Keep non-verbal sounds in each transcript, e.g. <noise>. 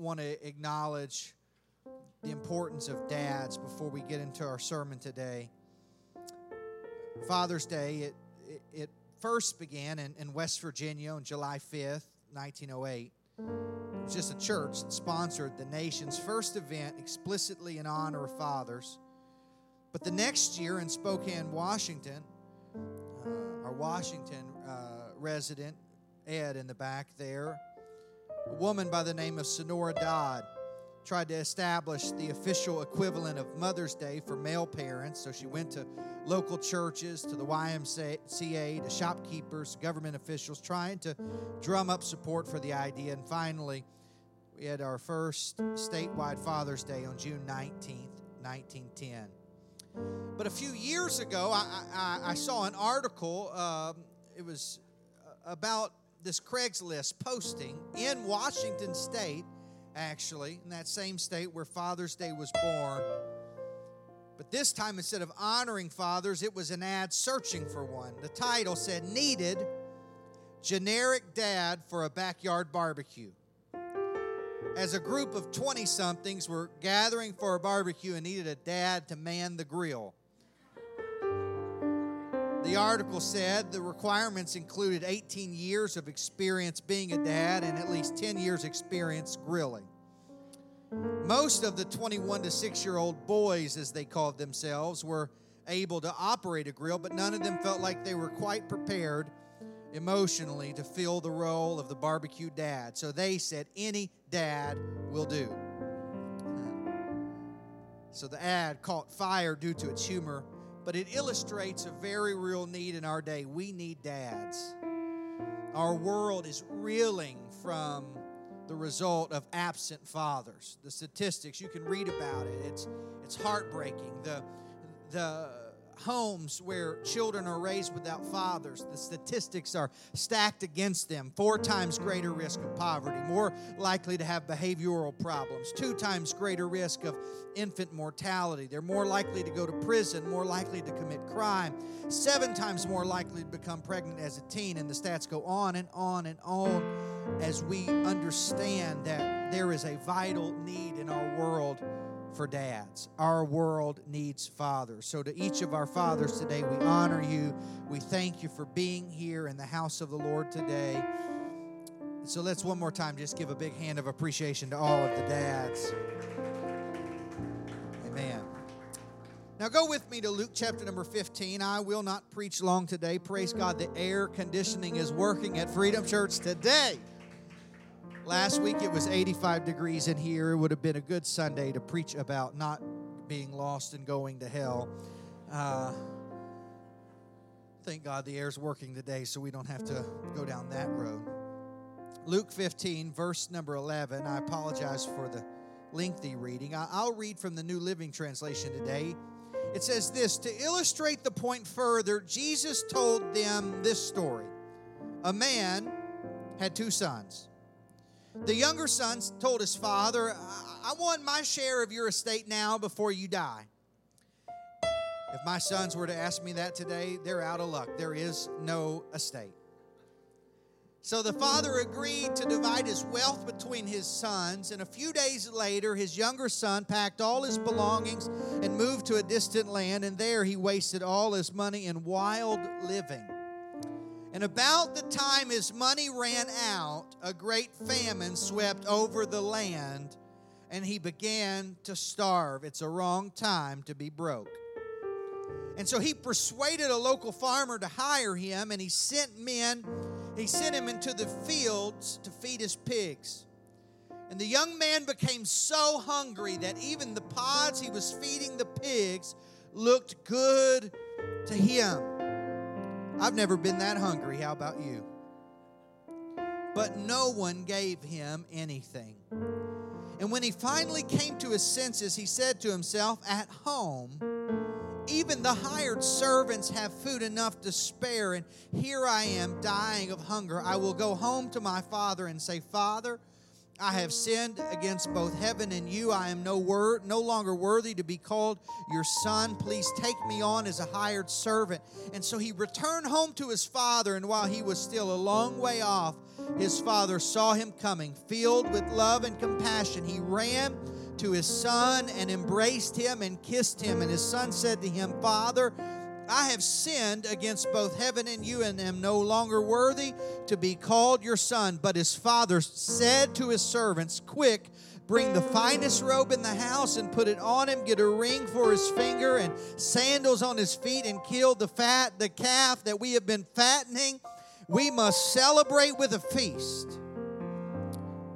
want to acknowledge the importance of dads before we get into our sermon today. Father's Day, it, it, it first began in, in West Virginia on July 5th, 1908. It was just a church that sponsored the nation's first event explicitly in honor of fathers. But the next year in Spokane, Washington, uh, our Washington uh, resident, Ed in the back there, a woman by the name of Sonora Dodd tried to establish the official equivalent of Mother's Day for male parents. So she went to local churches, to the YMCA, to shopkeepers, government officials, trying to drum up support for the idea. And finally, we had our first statewide Father's Day on June 19th, 1910. But a few years ago, I, I, I saw an article. Um, it was about this Craigslist posting in Washington State, actually, in that same state where Father's Day was born. But this time, instead of honoring fathers, it was an ad searching for one. The title said, Needed Generic Dad for a Backyard Barbecue. As a group of 20 somethings were gathering for a barbecue and needed a dad to man the grill. The article said the requirements included 18 years of experience being a dad and at least 10 years' experience grilling. Most of the 21 to 6 year old boys, as they called themselves, were able to operate a grill, but none of them felt like they were quite prepared emotionally to fill the role of the barbecue dad. So they said, any dad will do. So the ad caught fire due to its humor, but it illustrates a very real need in our day. We need dads. Our world is reeling from the result of absent fathers. The statistics, you can read about it. It's it's heartbreaking. The the homes where children are raised without fathers, the statistics are stacked against them. Four times greater risk of poverty, more likely to have behavioral problems, two times greater risk of infant mortality. They're more likely to go to prison, more likely to commit crime, seven times more likely to become pregnant as a teen. And the stats go on and on and on as we understand that there is a vital need in our world for dads. Our world needs fathers. So, to each of our fathers today, we honor you. We thank you for being here in the house of the Lord today. So, let's one more time just give a big hand of appreciation to all of the dads. Amen. Now, go with me to Luke chapter number 15. I will not preach long today. Praise God, the air conditioning is working at Freedom Church today. Last week it was 85 degrees in here. It would have been a good Sunday to preach about not being lost and going to hell. Uh, thank God the air's working today so we don't have to go down that road. Luke 15, verse number 11. I apologize for the lengthy reading. I'll read from the New Living Translation today. It says this To illustrate the point further, Jesus told them this story. A man had two sons. The younger son told his father, I want my share of your estate now before you die. If my sons were to ask me that today, they're out of luck. There is no estate. So the father agreed to divide his wealth between his sons, and a few days later, his younger son packed all his belongings and moved to a distant land, and there he wasted all his money in wild living. And about the time his money ran out, a great famine swept over the land, and he began to starve. It's a wrong time to be broke. And so he persuaded a local farmer to hire him, and he sent men, he sent him into the fields to feed his pigs. And the young man became so hungry that even the pods he was feeding the pigs looked good to him. I've never been that hungry. How about you? But no one gave him anything. And when he finally came to his senses, he said to himself, At home, even the hired servants have food enough to spare, and here I am dying of hunger. I will go home to my father and say, Father, I have sinned against both heaven and you. I am no word, no longer worthy to be called your son. Please take me on as a hired servant. And so he returned home to his father, and while he was still a long way off, his father saw him coming. Filled with love and compassion, he ran to his son and embraced him and kissed him. And his son said to him, Father, I have sinned against both heaven and you and am no longer worthy to be called your son. But his father said to his servants, Quick, bring the finest robe in the house and put it on him, get a ring for his finger and sandals on his feet, and kill the fat, the calf that we have been fattening. We must celebrate with a feast.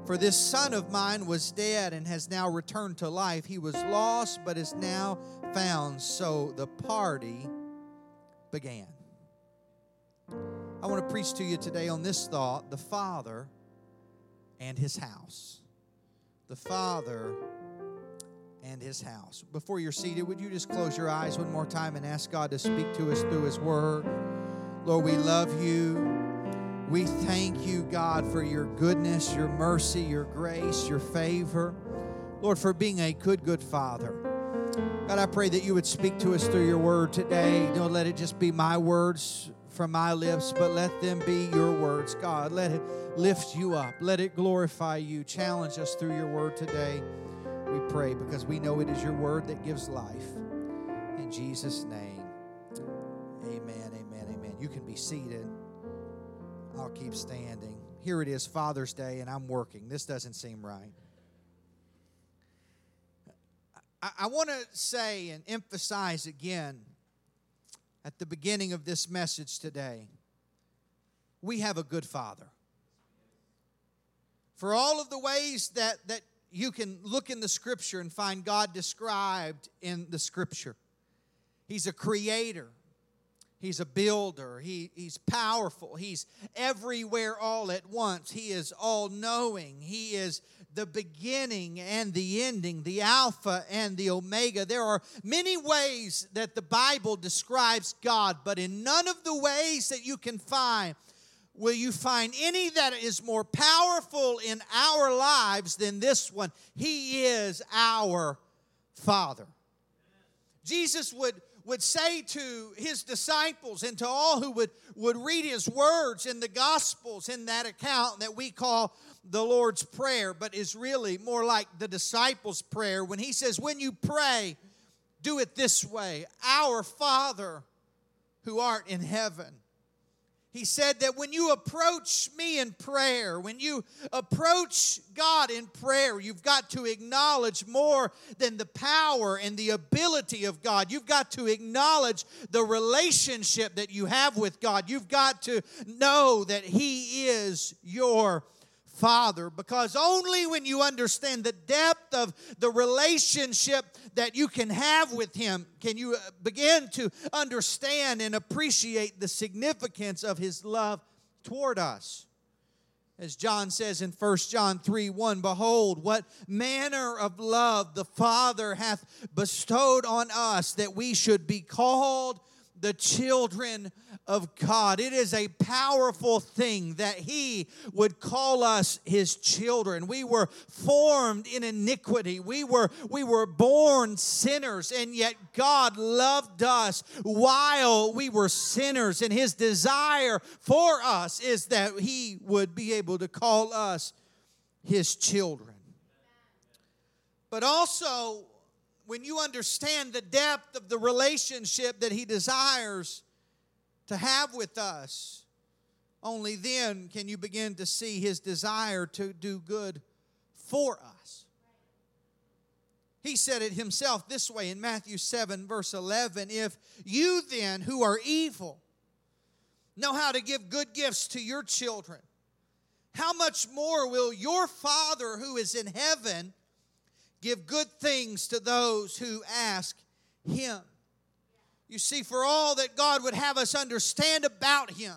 For this son of mine was dead and has now returned to life. He was lost, but is now found. So the party began. I want to preach to you today on this thought the Father and His house. The Father and His house. Before you're seated, would you just close your eyes one more time and ask God to speak to us through His Word? Lord, we love you. We thank you, God, for your goodness, your mercy, your grace, your favor. Lord, for being a good, good Father. God, I pray that you would speak to us through your word today. Don't let it just be my words from my lips, but let them be your words. God, let it lift you up. Let it glorify you. Challenge us through your word today. We pray because we know it is your word that gives life. In Jesus' name, amen, amen, amen. You can be seated. I'll keep standing. Here it is, Father's Day, and I'm working. This doesn't seem right. I, I want to say and emphasize again at the beginning of this message today we have a good father. For all of the ways that, that you can look in the scripture and find God described in the scripture, He's a creator. He's a builder. He, he's powerful. He's everywhere all at once. He is all knowing. He is the beginning and the ending, the Alpha and the Omega. There are many ways that the Bible describes God, but in none of the ways that you can find will you find any that is more powerful in our lives than this one. He is our Father. Jesus would would say to his disciples and to all who would, would read his words in the Gospels in that account that we call the Lord's Prayer, but is really more like the disciples' prayer when he says, When you pray, do it this way. Our Father who art in heaven he said that when you approach me in prayer, when you approach God in prayer, you've got to acknowledge more than the power and the ability of God. You've got to acknowledge the relationship that you have with God. You've got to know that He is your Father because only when you understand the depth of the relationship that you can have with Him can you uh, begin to understand and appreciate the significance of His love toward us. As John says in 1 John 3 1, Behold, what manner of love the Father hath bestowed on us that we should be called the children of God. It is a powerful thing that He would call us His children. We were formed in iniquity. We were, we were born sinners, and yet God loved us while we were sinners. And His desire for us is that He would be able to call us His children. But also, when you understand the depth of the relationship that He desires to have with us, only then can you begin to see His desire to do good for us. He said it himself this way in Matthew 7, verse 11 If you then, who are evil, know how to give good gifts to your children, how much more will your Father who is in heaven? give good things to those who ask Him. You see, for all that God would have us understand about Him,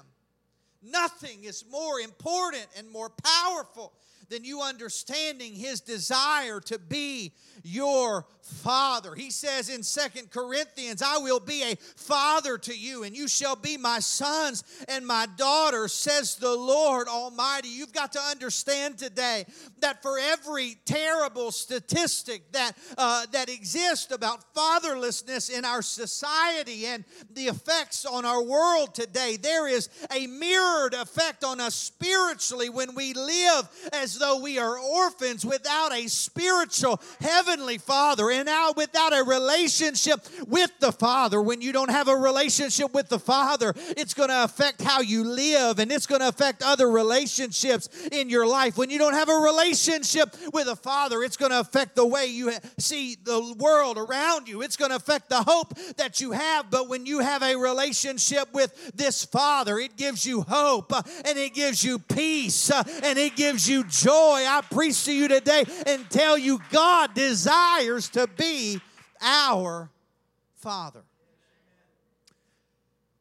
nothing is more important and more powerful than you understanding his desire to be your father. He says in Second Corinthians, I will be a father to you, and you shall be my sons and my daughters, says the Lord Almighty. You've got to understand today that for every terrible statistic that, uh, that exists about fatherlessness in our society and the effects on our world today, there is a mirrored effect on us spiritually when we live as though we are orphans without a spiritual heavenly father and now without a relationship with the father. When you don't have a relationship with the father, it's going to affect how you live and it's going to affect other relationships in your life. When you don't have a relationship with a father, it's going to affect the way you see the world around you. It's going to affect the hope that you have. But when you have a relationship with this father, it gives you hope uh, and it gives you peace uh, and it gives you joy. I preach to you today and tell you God desires to be our Father.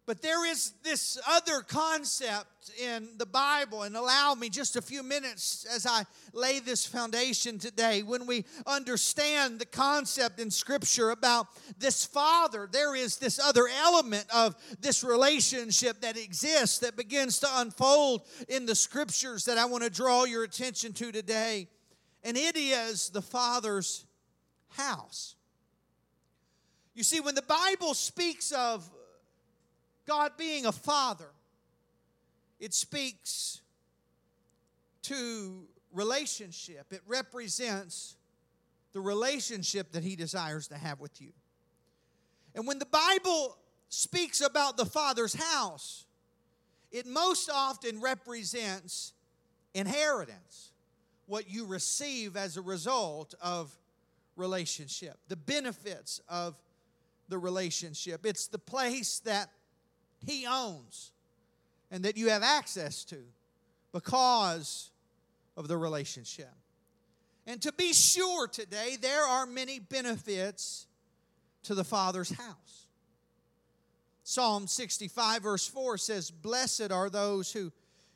But there is this other concept in the Bible, and allow me just a few minutes as I lay this foundation today. When we understand the concept in Scripture about this Father, there is this other element of this relationship that exists that begins to unfold in the Scriptures that I want to draw your attention to today. And it is the Father's house. You see, when the Bible speaks of God being a father, it speaks to relationship. It represents the relationship that He desires to have with you. And when the Bible speaks about the Father's house, it most often represents inheritance, what you receive as a result of relationship, the benefits of the relationship. It's the place that He owns and that you have access to because of the relationship. And to be sure today, there are many benefits to the Father's house. Psalm 65, verse 4 says, Blessed are those who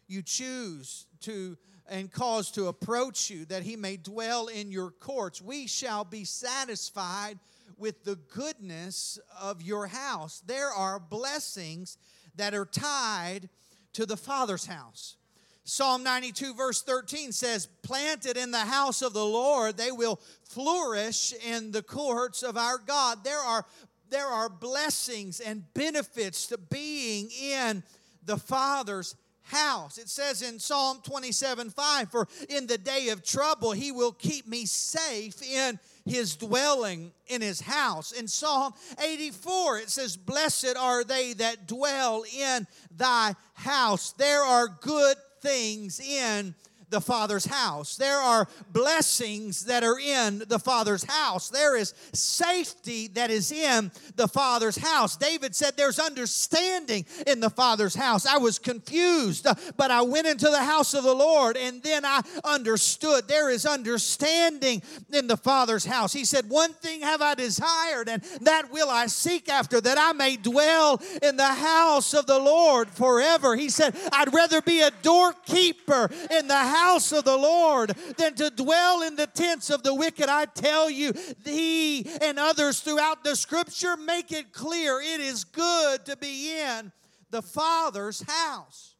you choose to and cause to approach you, that he may dwell in your courts. We shall be satisfied with the goodness of your house. There are blessings that are tied to the Father's house. Psalm 92, verse 13 says, Planted in the house of the Lord, they will flourish in the courts of our God. There are, there are blessings and benefits to being in the Father's house. It says in Psalm 27 5, For in the day of trouble, he will keep me safe in his dwelling in his house. In Psalm 84, it says, Blessed are they that dwell in thy house. There are good things in the Father's house. There are blessings that are in the Father's house. There is safety that is in the Father's house. David said, There's understanding in the Father's house. I was confused, uh, but I went into the house of the Lord and then I understood. There is understanding in the Father's house. He said, One thing have I desired, and that will I seek after, that I may dwell in the house of the Lord forever. He said, I'd rather be a doorkeeper in the house house of the Lord than to dwell in the tents of the wicked. I tell you, he and others throughout the scripture make it clear it is good to be in the Father's house.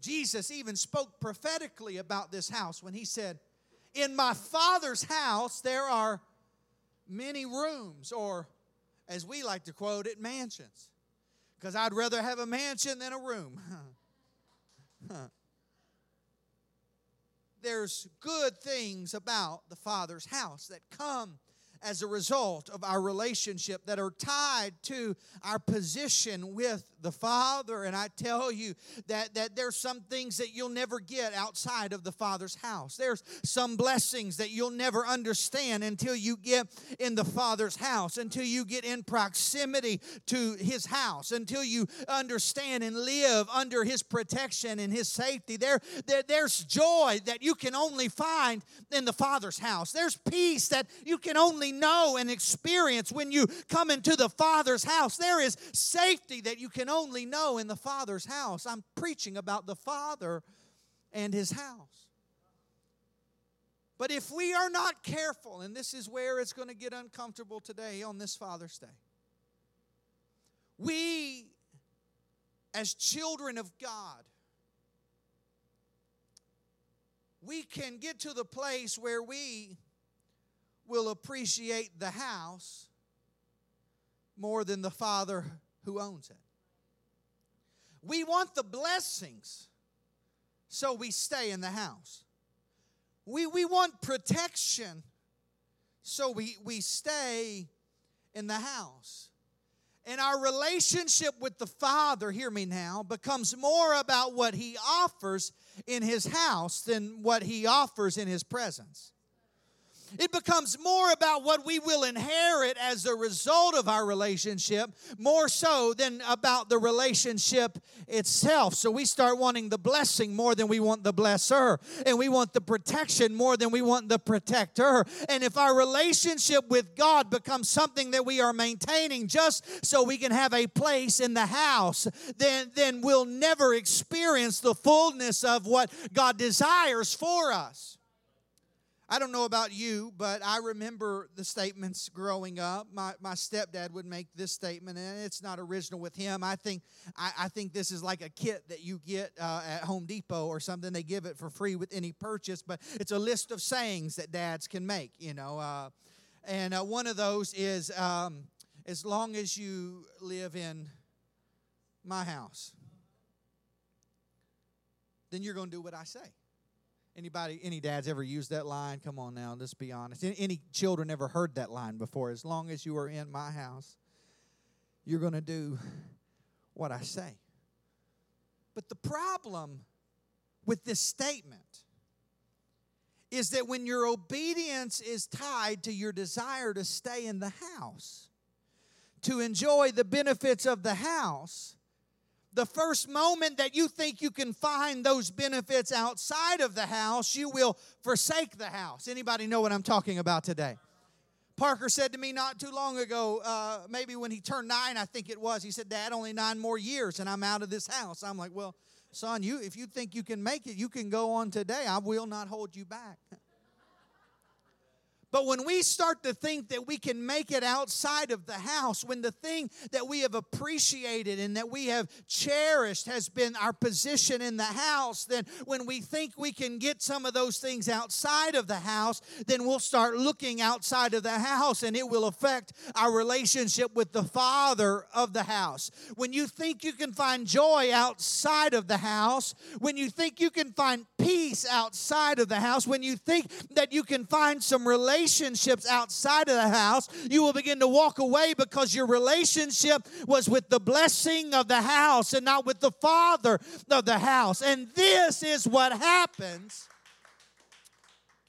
Jesus even spoke prophetically about this house when he said, In my Father's house there are many rooms, or as we like to quote it, mansions. Because I'd rather have a mansion than a room. <laughs> there's good things about the Father's house that come as a result of our relationship that are tied to our position with the Father. And I tell you that, that there's some things that you'll never get outside of the Father's house. There's some blessings that you'll never understand until you get in the Father's house, until you get in proximity to His house, until you understand and live under His protection and His safety. There, there, there's joy that you can only find in the Father's house. There's peace that you can only know and experience when you come into the Father's house. There is safety that you can only know in the Father's house. I'm preaching about the Father and His house. But if we are not careful, and this is where it's going to get uncomfortable today on this Father's Day, we, as children of God, we can get to the place where we will appreciate the house more than the Father who owns it. We want the blessings, so we stay in the house. We, we want protection, so we, we stay in the house. And our relationship with the Father, hear me now, becomes more about what He offers in His house than what He offers in His presence. It becomes more about what we will inherit as a result of our relationship, more so than about the relationship itself. So we start wanting the blessing more than we want the blesser, and we want the protection more than we want the protector. And if our relationship with God becomes something that we are maintaining just so we can have a place in the house, then, then we'll never experience the fullness of what God desires for us. I don't know about you, but I remember the statements growing up. My, my stepdad would make this statement, and it's not original with him. I think I, I think this is like a kit that you get uh, at Home Depot or something. They give it for free with any purchase, but it's a list of sayings that dads can make. You know, uh, and uh, one of those is, um, "As long as you live in my house, then you're going to do what I say." Anybody, any dads ever used that line? Come on now, let's be honest. Any children ever heard that line before? As long as you are in my house, you're going to do what I say. But the problem with this statement is that when your obedience is tied to your desire to stay in the house, to enjoy the benefits of the house, the first moment that you think you can find those benefits outside of the house, you will forsake the house. Anybody know what I'm talking about today? Parker said to me not too long ago, uh, maybe when he turned nine, I think it was. He said, "Dad, only nine more years, and I'm out of this house." I'm like, "Well, son, you if you think you can make it, you can go on today. I will not hold you back." <laughs> But when we start to think that we can make it outside of the house, when the thing that we have appreciated and that we have cherished has been our position in the house, then when we think we can get some of those things outside of the house, then we'll start looking outside of the house and it will affect our relationship with the father of the house. When you think you can find joy outside of the house, when you think you can find peace outside of the house, when you think that you can find some relationship relationships outside of the house, you will begin to walk away because your relationship was with the blessing of the house and not with the father of the house. And this is what happens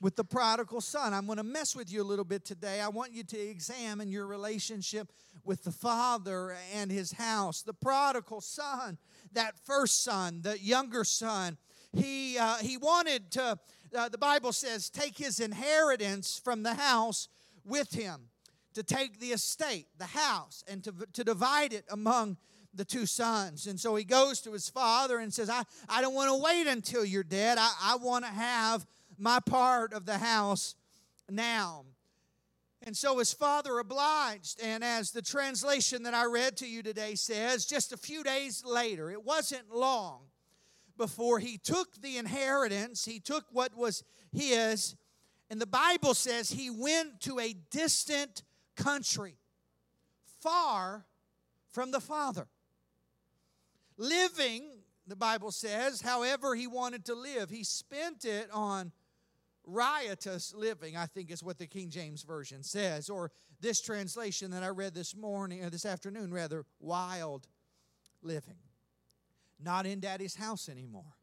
with the prodigal son. I'm going to mess with you a little bit today. I want you to examine your relationship with the father and his house. The prodigal son, that first son, the younger son, he, uh, he wanted to uh, the Bible says, take his inheritance from the house with him, to take the estate, the house, and to, to divide it among the two sons. And so he goes to his father and says, I, I don't want to wait until you're dead. I, I want to have my part of the house now. And so his father obliged. And as the translation that I read to you today says, just a few days later, it wasn't long before he took the inheritance, he took what was his, and the Bible says he went to a distant country, far from the Father. Living, the Bible says, however he wanted to live, he spent it on riotous living, I think is what the King James Version says, or this translation that I read this morning, or this afternoon, rather, wild living not in daddy's house anymore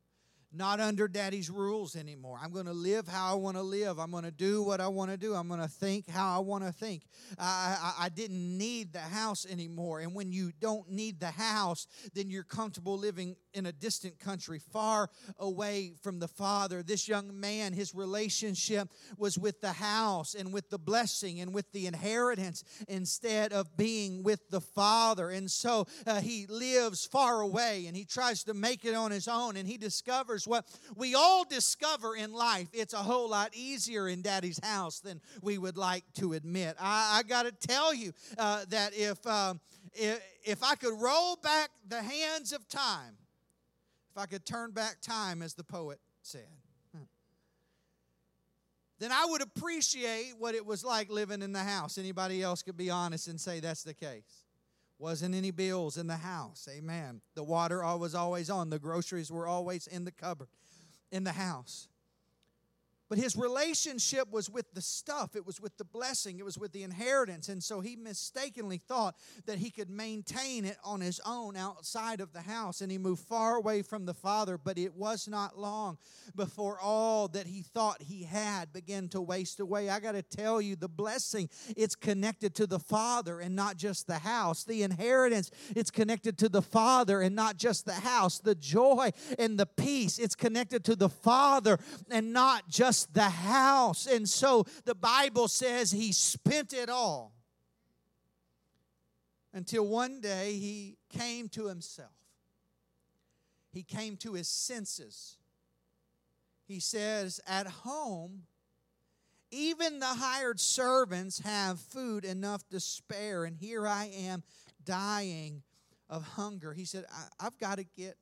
not under daddy's rules anymore. I'm going to live how I want to live. I'm going to do what I want to do. I'm going to think how I want to think. I, I, I, didn't need the house anymore. And when you don't need the house, then you're comfortable living in a distant country, far away from the Father. This young man, his relationship was with the house and with the blessing and with the inheritance instead of being with the Father. And so uh, he lives far away and he tries to make it on his own and he discovers here's what we all discover in life it's a whole lot easier in daddy's house than we would like to admit. I, I got to tell you uh, that if, um, if, if I could roll back the hands of time, if I could turn back time, as the poet said, then I would appreciate what it was like living in the house. Anybody else could be honest and say that's the case. Wasn't any bills in the house. Amen. The water was always on. The groceries were always in the cupboard in the house. But his relationship was with the stuff, it was with the blessing, it was with the inheritance. And so he mistakenly thought that he could maintain it on his own outside of the house. And he moved far away from the Father. But it was not long before all that he thought he had began to waste away. I got to tell you, the blessing, it's connected to the Father and not just the house. The inheritance, it's connected to the Father and not just the house. The joy and the peace, it's connected to the Father and not just the house. And so the Bible says he spent it all until one day he came to himself. He came to his senses. He says, At home, even the hired servants have food enough to spare, and here I am dying of hunger. He said, I've got to get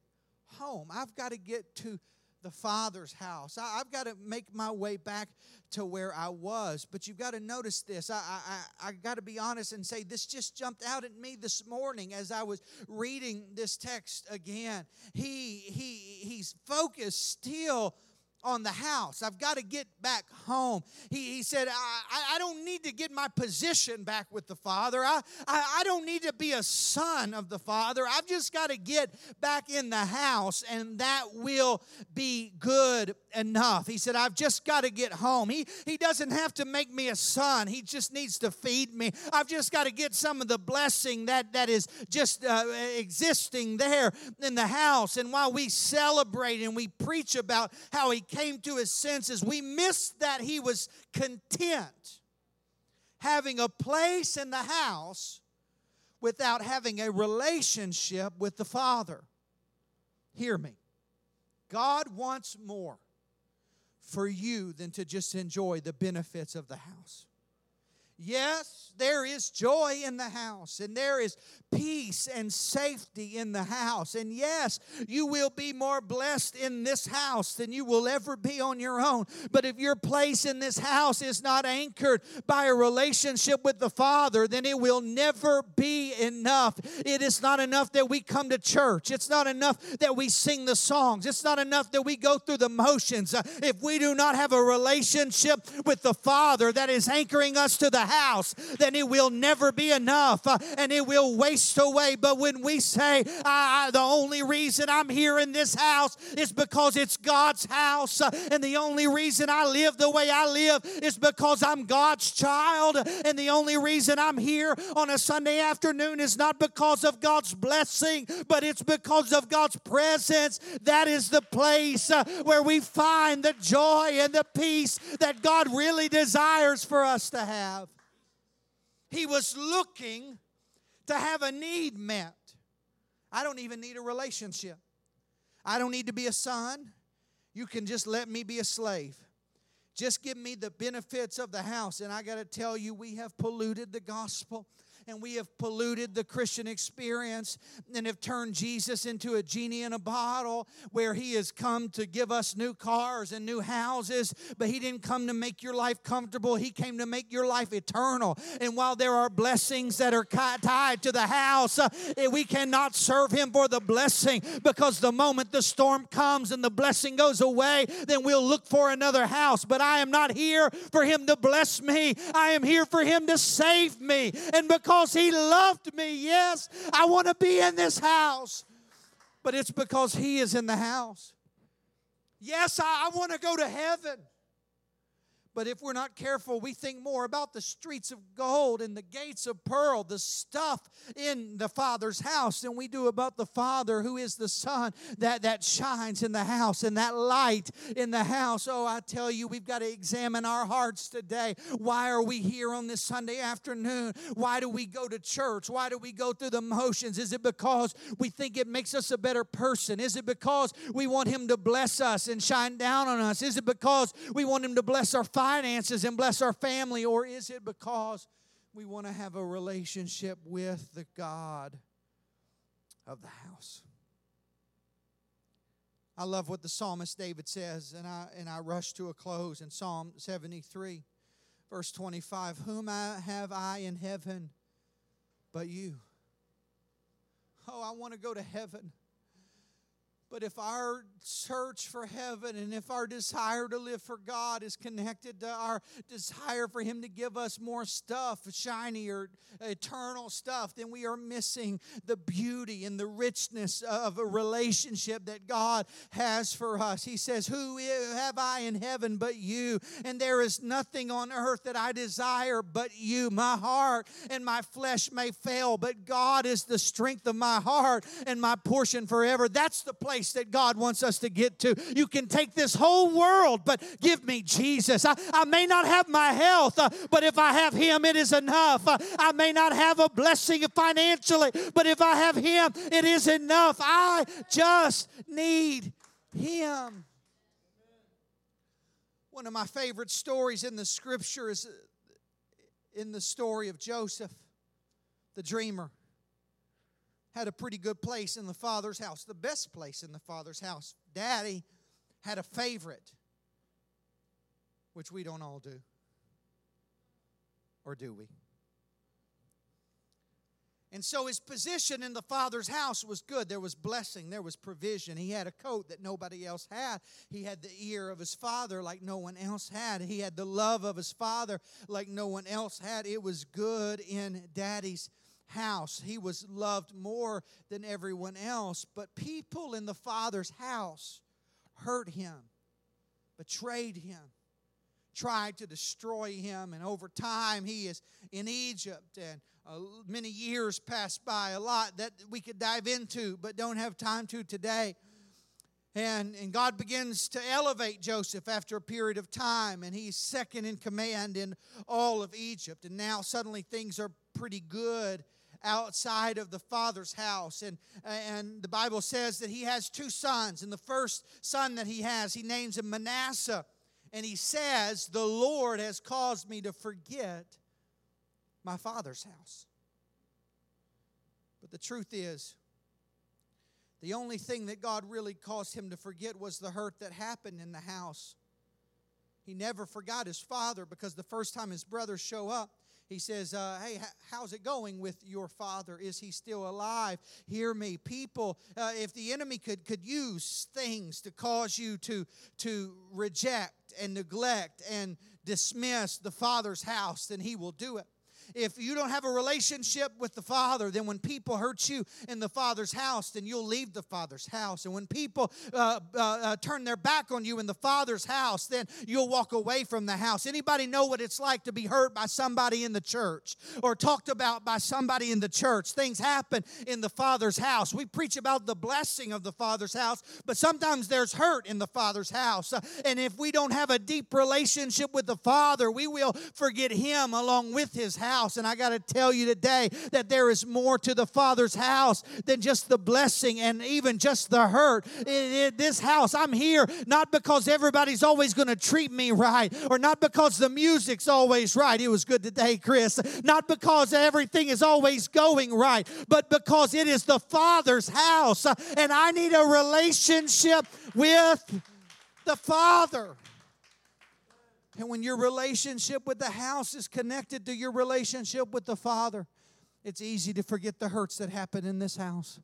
home. I've got to get to the Father's house. I, have got to make my way back to where I was. But you've got to notice this. I, I, I got to be honest and say this just jumped out at me this morning as I was reading this text again. He, he, he's focused still on the house. I've got to get back home. He, he said, I, I don't need to get my position back with the Father. I, I, I don't need to be a son of the Father. I've just got to get back in the house, and that will be good enough. He said, I've just got to get home. He, he doesn't have to make me a son, He just needs to feed me. I've just got to get some of the blessing that, that is just uh, existing there in the house. And while we celebrate and we preach about how He came to his senses, we miss that he was content having a place in the house without having a relationship with the Father. Hear me. God wants more for you than to just enjoy the benefits of the house. Yes, there is joy in the house, and there is peace and safety in the house. And yes, you will be more blessed in this house than you will ever be on your own. But if your place in this house is not anchored by a relationship with the Father, then it will never be enough. It is not enough that we come to church, it's not enough that we sing the songs, it's not enough that we go through the motions. Uh, if we do not have a relationship with the Father that is anchoring us to the house, then it will never be enough uh, and it will waste away. But when we say, I, the only reason I'm here in this house is because it's God's house, uh, and the only reason I live the way I live is because I'm God's child, and the only reason I'm here on a Sunday afternoon is not because of God's blessing, but it's because of God's presence. That is the place uh, where we find the joy and the peace that God really desires for us to have. He was looking to have a need met. I don't even need a relationship. I don't need to be a son. You can just let me be a slave. Just give me the benefits of the house. And I got to tell you, we have polluted the gospel and we have polluted the Christian experience and have turned Jesus into a genie in a bottle where he has come to give us new cars and new houses, but he didn't come to make your life comfortable. He came to make your life eternal. And while there are blessings that are tied to the house, uh, eh, we cannot serve him for the blessing because the moment the storm comes and the blessing goes away, then we'll look for another house. But I am not here for him to bless me, I am here for him to save me. And because because He loved me. Yes, I want to be in this house, but it's because He is in the house. Yes, I, I want to go to heaven, But if we're not careful, we think more about the streets of gold and the gates of pearl, the stuff in the Father's house, than we do about the Father who is the Sun that, that shines in the house and that light in the house. Oh, I tell you, we've got to examine our hearts today. Why are we here on this Sunday afternoon? Why do we go to church? Why do we go through the motions? Is it because we think it makes us a better person? Is it because we want Him to bless us and shine down on us? Is it because we want Him to bless our finances and bless our family? Or is it because we want to have a relationship with the God of the house? I love what the psalmist David says, and I, and I rush to a close in Psalm 73, verse 25. Whom I have I in heaven but you? Oh, I want to go to heaven. But if our search for heaven and if our desire to live for God is connected to our desire for Him to give us more stuff, shinier, eternal stuff, then we are missing the beauty and the richness of a relationship that God has for us. He says, Who have I in heaven but you? And there is nothing on earth that I desire but you. My heart and my flesh may fail, but God is the strength of my heart and my portion forever. That's the place place that God wants us to get to. You can take this whole world, but give me Jesus. I, I may not have my health, uh, but if I have Him, it is enough. Uh, I may not have a blessing financially, but if I have Him, it is enough. I just need Him. One of my favorite stories in the scripture is uh, in the story of Joseph, the dreamer had a pretty good place in the father's house, the best place in the father's house. Daddy had a favorite, which we don't all do. Or do we? And so his position in the father's house was good. There was blessing, there was provision. He had a coat that nobody else had. He had the ear of his father like no one else had. He had the love of his father like no one else had. It was good in daddy's house. He was loved more than everyone else. But people in the Father's house hurt him, betrayed him, tried to destroy him. And over time, he is in Egypt. And uh, many years pass by, a lot that we could dive into, but don't have time to today. And, and God begins to elevate Joseph after a period of time, and he's second in command in all of Egypt. And now suddenly things are pretty good outside of the father's house. And, and the Bible says that he has two sons. And the first son that he has, he names him Manasseh. And he says, The Lord has caused me to forget my father's house. But the truth is, the only thing that God really caused him to forget was the hurt that happened in the house. He never forgot his father because the first time his brothers show up, he says, uh, Hey, how's it going with your father? Is he still alive? Hear me. People, uh, if the enemy could, could use things to cause you to, to reject and neglect and dismiss the father's house, then he will do it if you don't have a relationship with the Father, then when people hurt you in the Father's house, then you'll leave the Father's house. And when people uh, uh, uh, turn their back on you in the Father's house, then you'll walk away from the house. Anybody know what it's like to be hurt by somebody in the church or talked about by somebody in the church? Things happen in the Father's house. We preach about the blessing of the Father's house, but sometimes there's hurt in the Father's house. Uh, and if we don't have a deep relationship with the Father, we will forget Him along with His house house. And I got to tell you today that there is more to the Father's house than just the blessing and even just the hurt. In, this house, I'm here not because everybody's always going to treat me right or not because the music's always right. It was good today, Chris. Not because everything is always going right, but because it is the Father's house. And I need a relationship with the Father. And when your relationship with the house is connected to your relationship with the Father, it's easy to forget the hurts that happen in this house.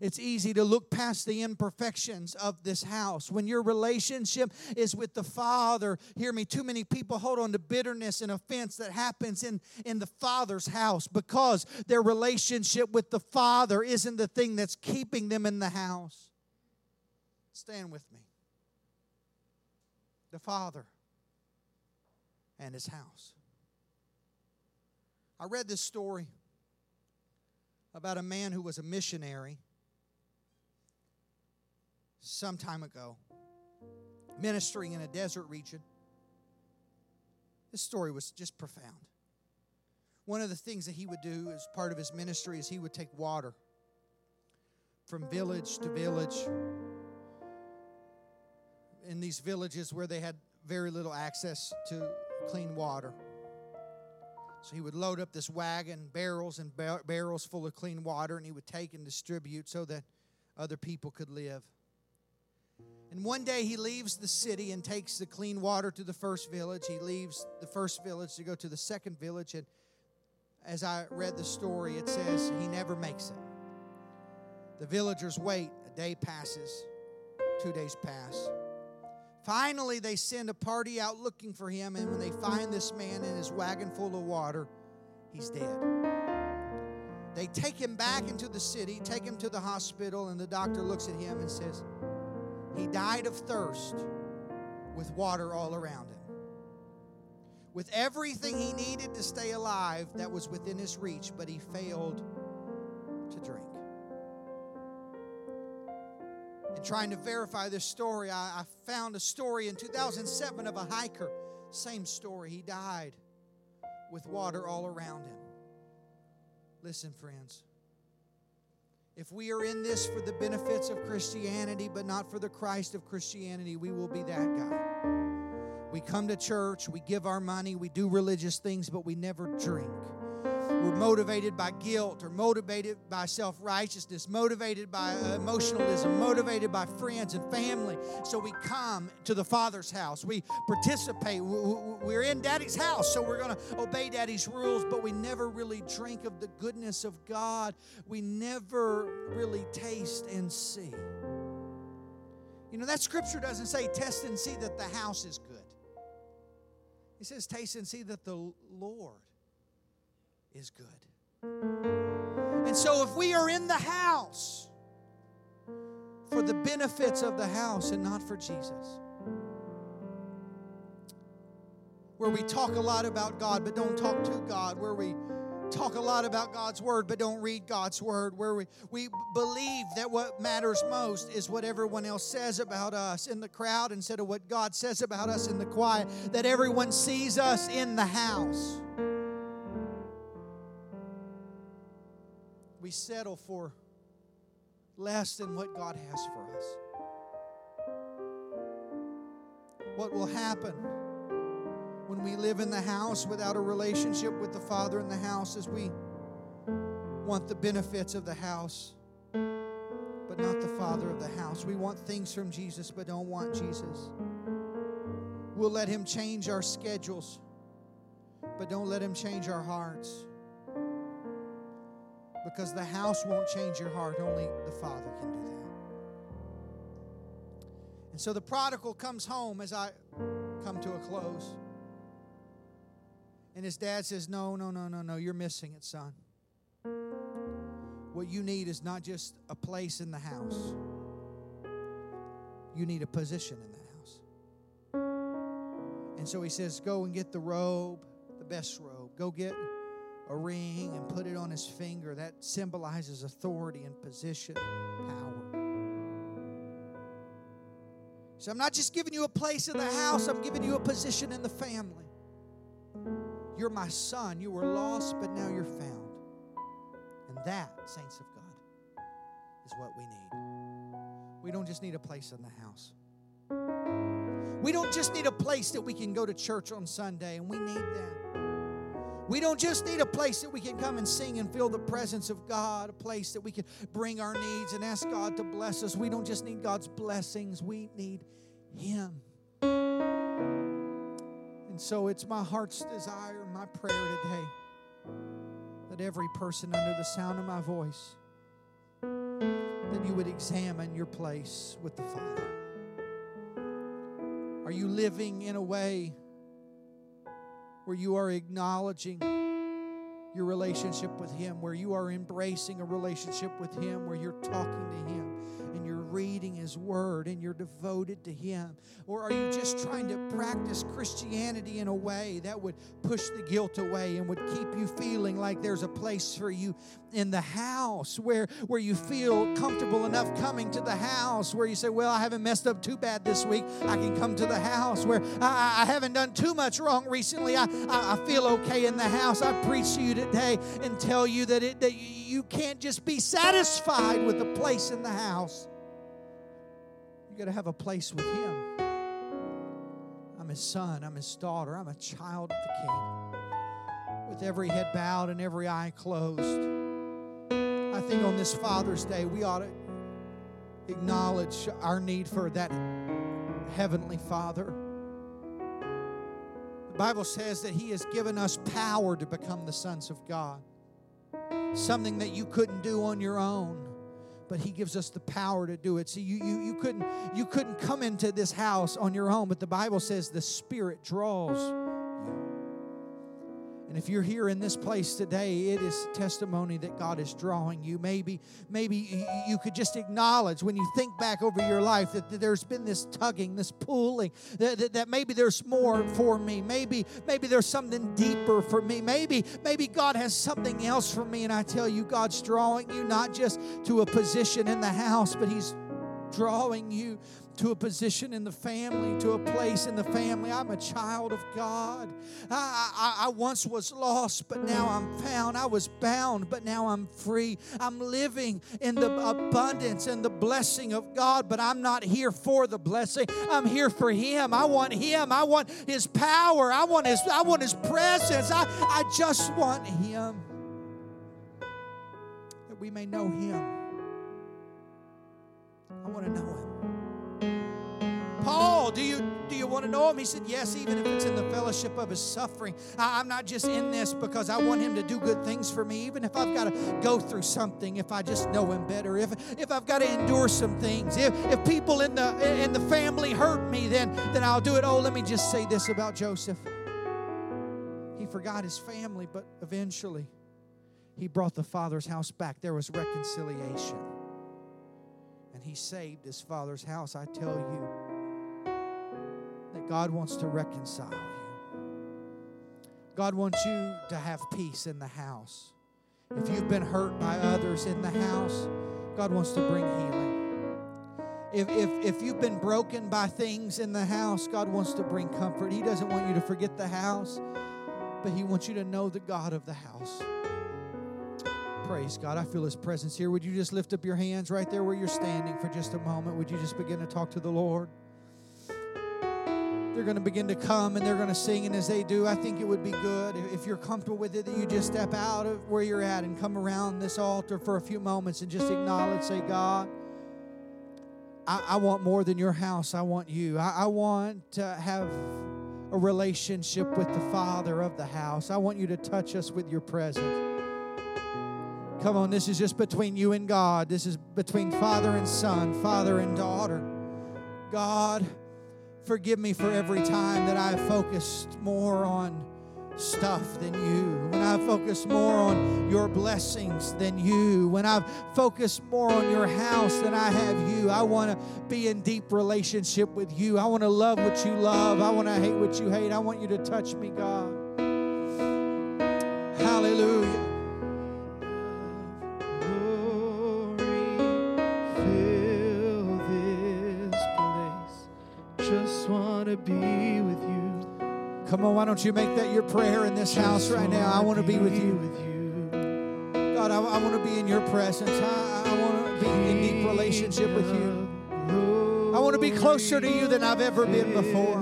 It's easy to look past the imperfections of this house. When your relationship is with the Father, hear me, too many people hold on to bitterness and offense that happens in, in the Father's house because their relationship with the Father isn't the thing that's keeping them in the house. Stand with me. The Father and his house. I read this story about a man who was a missionary some time ago, ministering in a desert region. This story was just profound. One of the things that he would do as part of his ministry is he would take water from village to village in these villages where they had very little access to clean water. So he would load up this wagon, barrels and bar- barrels full of clean water, and he would take and distribute so that other people could live. And one day he leaves the city and takes the clean water to the first village. He leaves the first village to go to the second village. And as I read the story, it says he never makes it. The villagers wait. A day passes, two days pass. Finally, they send a party out looking for him, and when they find this man in his wagon full of water, he's dead. They take him back into the city, take him to the hospital, and the doctor looks at him and says, He died of thirst with water all around him. With everything he needed to stay alive that was within his reach, but he failed And trying to verify this story, I, I found a story in 2007 of a hiker. Same story. He died with water all around him. Listen, friends. If we are in this for the benefits of Christianity, but not for the Christ of Christianity, we will be that guy. We come to church, we give our money, we do religious things, but we never drink. We're motivated by guilt or motivated by self righteousness, motivated by uh, emotionalism, motivated by friends and family. So we come to the Father's house. We participate. We're in Daddy's house, so we're going to obey Daddy's rules, but we never really drink of the goodness of God. We never really taste and see. You know, that scripture doesn't say test and see that the house is good. It says taste and see that the Lord is good. And so, if we are in the house for the benefits of the house and not for Jesus, where we talk a lot about God but don't talk to God, where we talk a lot about God's word but don't read God's word, where we, we believe that what matters most is what everyone else says about us in the crowd instead of what God says about us in the quiet, that everyone sees us in the house. We settle for less than what God has for us. What will happen when we live in the house without a relationship with the Father in the house is we want the benefits of the house, but not the Father of the house. We want things from Jesus, but don't want Jesus. We'll let Him change our schedules, but don't let Him change our hearts because the house won't change your heart. Only the Father can do that. And so the prodigal comes home as I come to a close. And his dad says, No, no, no, no, no, you're missing it, son. What you need is not just a place in the house, you need a position in the house. And so he says, Go and get the robe, the best robe. Go get a ring and put it on his finger. That symbolizes authority and position, power. So I'm not just giving you a place in the house, I'm giving you a position in the family. You're my son. You were lost, but now you're found. And that, saints of God, is what we need. We don't just need a place in the house. We don't just need a place that we can go to church on Sunday, and we need that. We don't just need a place that we can come and sing and feel the presence of God, a place that we can bring our needs and ask God to bless us. We don't just need God's blessings, we need Him. And so it's my heart's desire, my prayer today, that every person under the sound of my voice, that you would examine your place with the Father. Are you living in a way? Where you are acknowledging your relationship with Him, where you are embracing a relationship with Him, where you're talking to Him and you're reading His Word and you're devoted to Him? Or are you just trying to practice Christianity in a way that would push the guilt away and would keep you feeling like there's a place for you in the house where, where you feel comfortable enough coming to the house where you say, Well, I haven't messed up too bad this week. I can come to the house where I, I haven't done too much wrong recently. I, I, I feel okay in the house. I preach to you today and tell you that, it, that you can't just be satisfied with a place in the house. You got to have a place with Him. I'm His son, I'm His daughter, I'm a child of the King. With every head bowed and every eye closed. I think on this Father's Day, we ought to acknowledge our need for that Heavenly Father. The Bible says that He has given us power to become the sons of God, something that you couldn't do on your own. But he gives us the power to do it. See, you, you, you couldn't you couldn't come into this house on your own, but the Bible says the Spirit draws and if you're here in this place today, it is testimony that God is drawing you. Maybe, maybe you could just acknowledge when you think back over your life that there's been this tugging, this pulling, that, that, that maybe there's more for me. Maybe, maybe there's something deeper for me. Maybe, maybe God has something else for me. And I tell you, God's drawing you not just to a position in the house, but He's drawing you to a position in the family, to a place in the family. I'm a child of God. I, I, I, once was lost, but now I'm found. I was bound, but now I'm free. I'm living in the abundance and the blessing of God, but I'm not here for the blessing. I'm here for Him. I want Him. I want His power. I want His, I want His presence. I, I just want Him. That we may know Him. I want to know Him. Paul, do you do you want to know him? He said, Yes, even if it's in the fellowship of his suffering. I, am not just in this because I want him to do good things for me, even if I've got to go through something, if I just know him better, if if I've got to endure some things, if if people in the in the family hurt me, then then I'll do it. Oh, let me just say this about Joseph. He forgot his family, but eventually he brought the father's house back. There was reconciliation. And he saved his father's house. I tell you that God wants to reconcile you. God wants you to have peace in the house. If you've been hurt by others in the house, God wants to bring healing. If, if, if you've been broken by things in the house, God wants to bring comfort. He doesn't want you to forget the house, but He wants you to know the God of the house. Praise God. I feel His presence here. Would you just lift up your hands right there where you're standing for just a moment? Would you just begin to talk to the Lord? They're going to begin to come and they're going to sing. And as they do, I think it would be good if you're comfortable with it that you just step out of where you're at and come around this altar for a few moments and just acknowledge, say, God, I, I want more than your house. I want you. I, I want to have a relationship with the Father of the house. I want you to touch us with your presence. Come on, this is just between you and God. This is between father and son, father and daughter. God, Forgive me for every time that I focused more on stuff than you, when I've focused more on your blessings than you, when I've focused more on your house than I have you. I want to be in deep relationship with you. I want to love what you love. I want to hate what you hate. I want you to touch me, God. Hallelujah. To be with you. Come on, why don't you make that your prayer in this house right now? I want to be with you. God, I, I want to be in your presence. I, I want to be in deep relationship with you. I want to be closer to you than I've ever been before.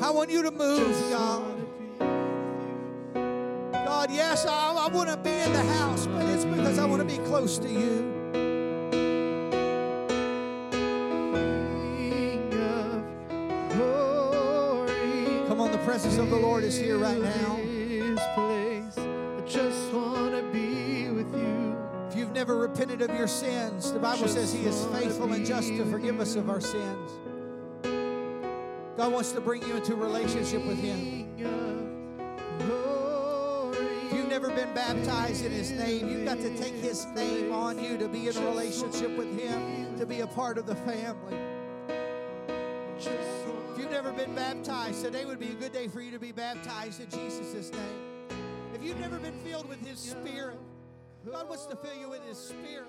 I want you to move, God. God, yes, I, I want to be in the house, but it's because I want to be close to you. Presence of the Lord is here right now. If you've never repented of your sins, the Bible says He is faithful and just to forgive us of our sins. God wants to bring you into a relationship with Him. If you've never been baptized in His name, you've got to take His name on you to be in a relationship with Him, to be a part of the family. If you've never been baptized, today would be a good day for you to be baptized in Jesus' name. If you've never been filled with His Spirit, God wants to fill you with His Spirit.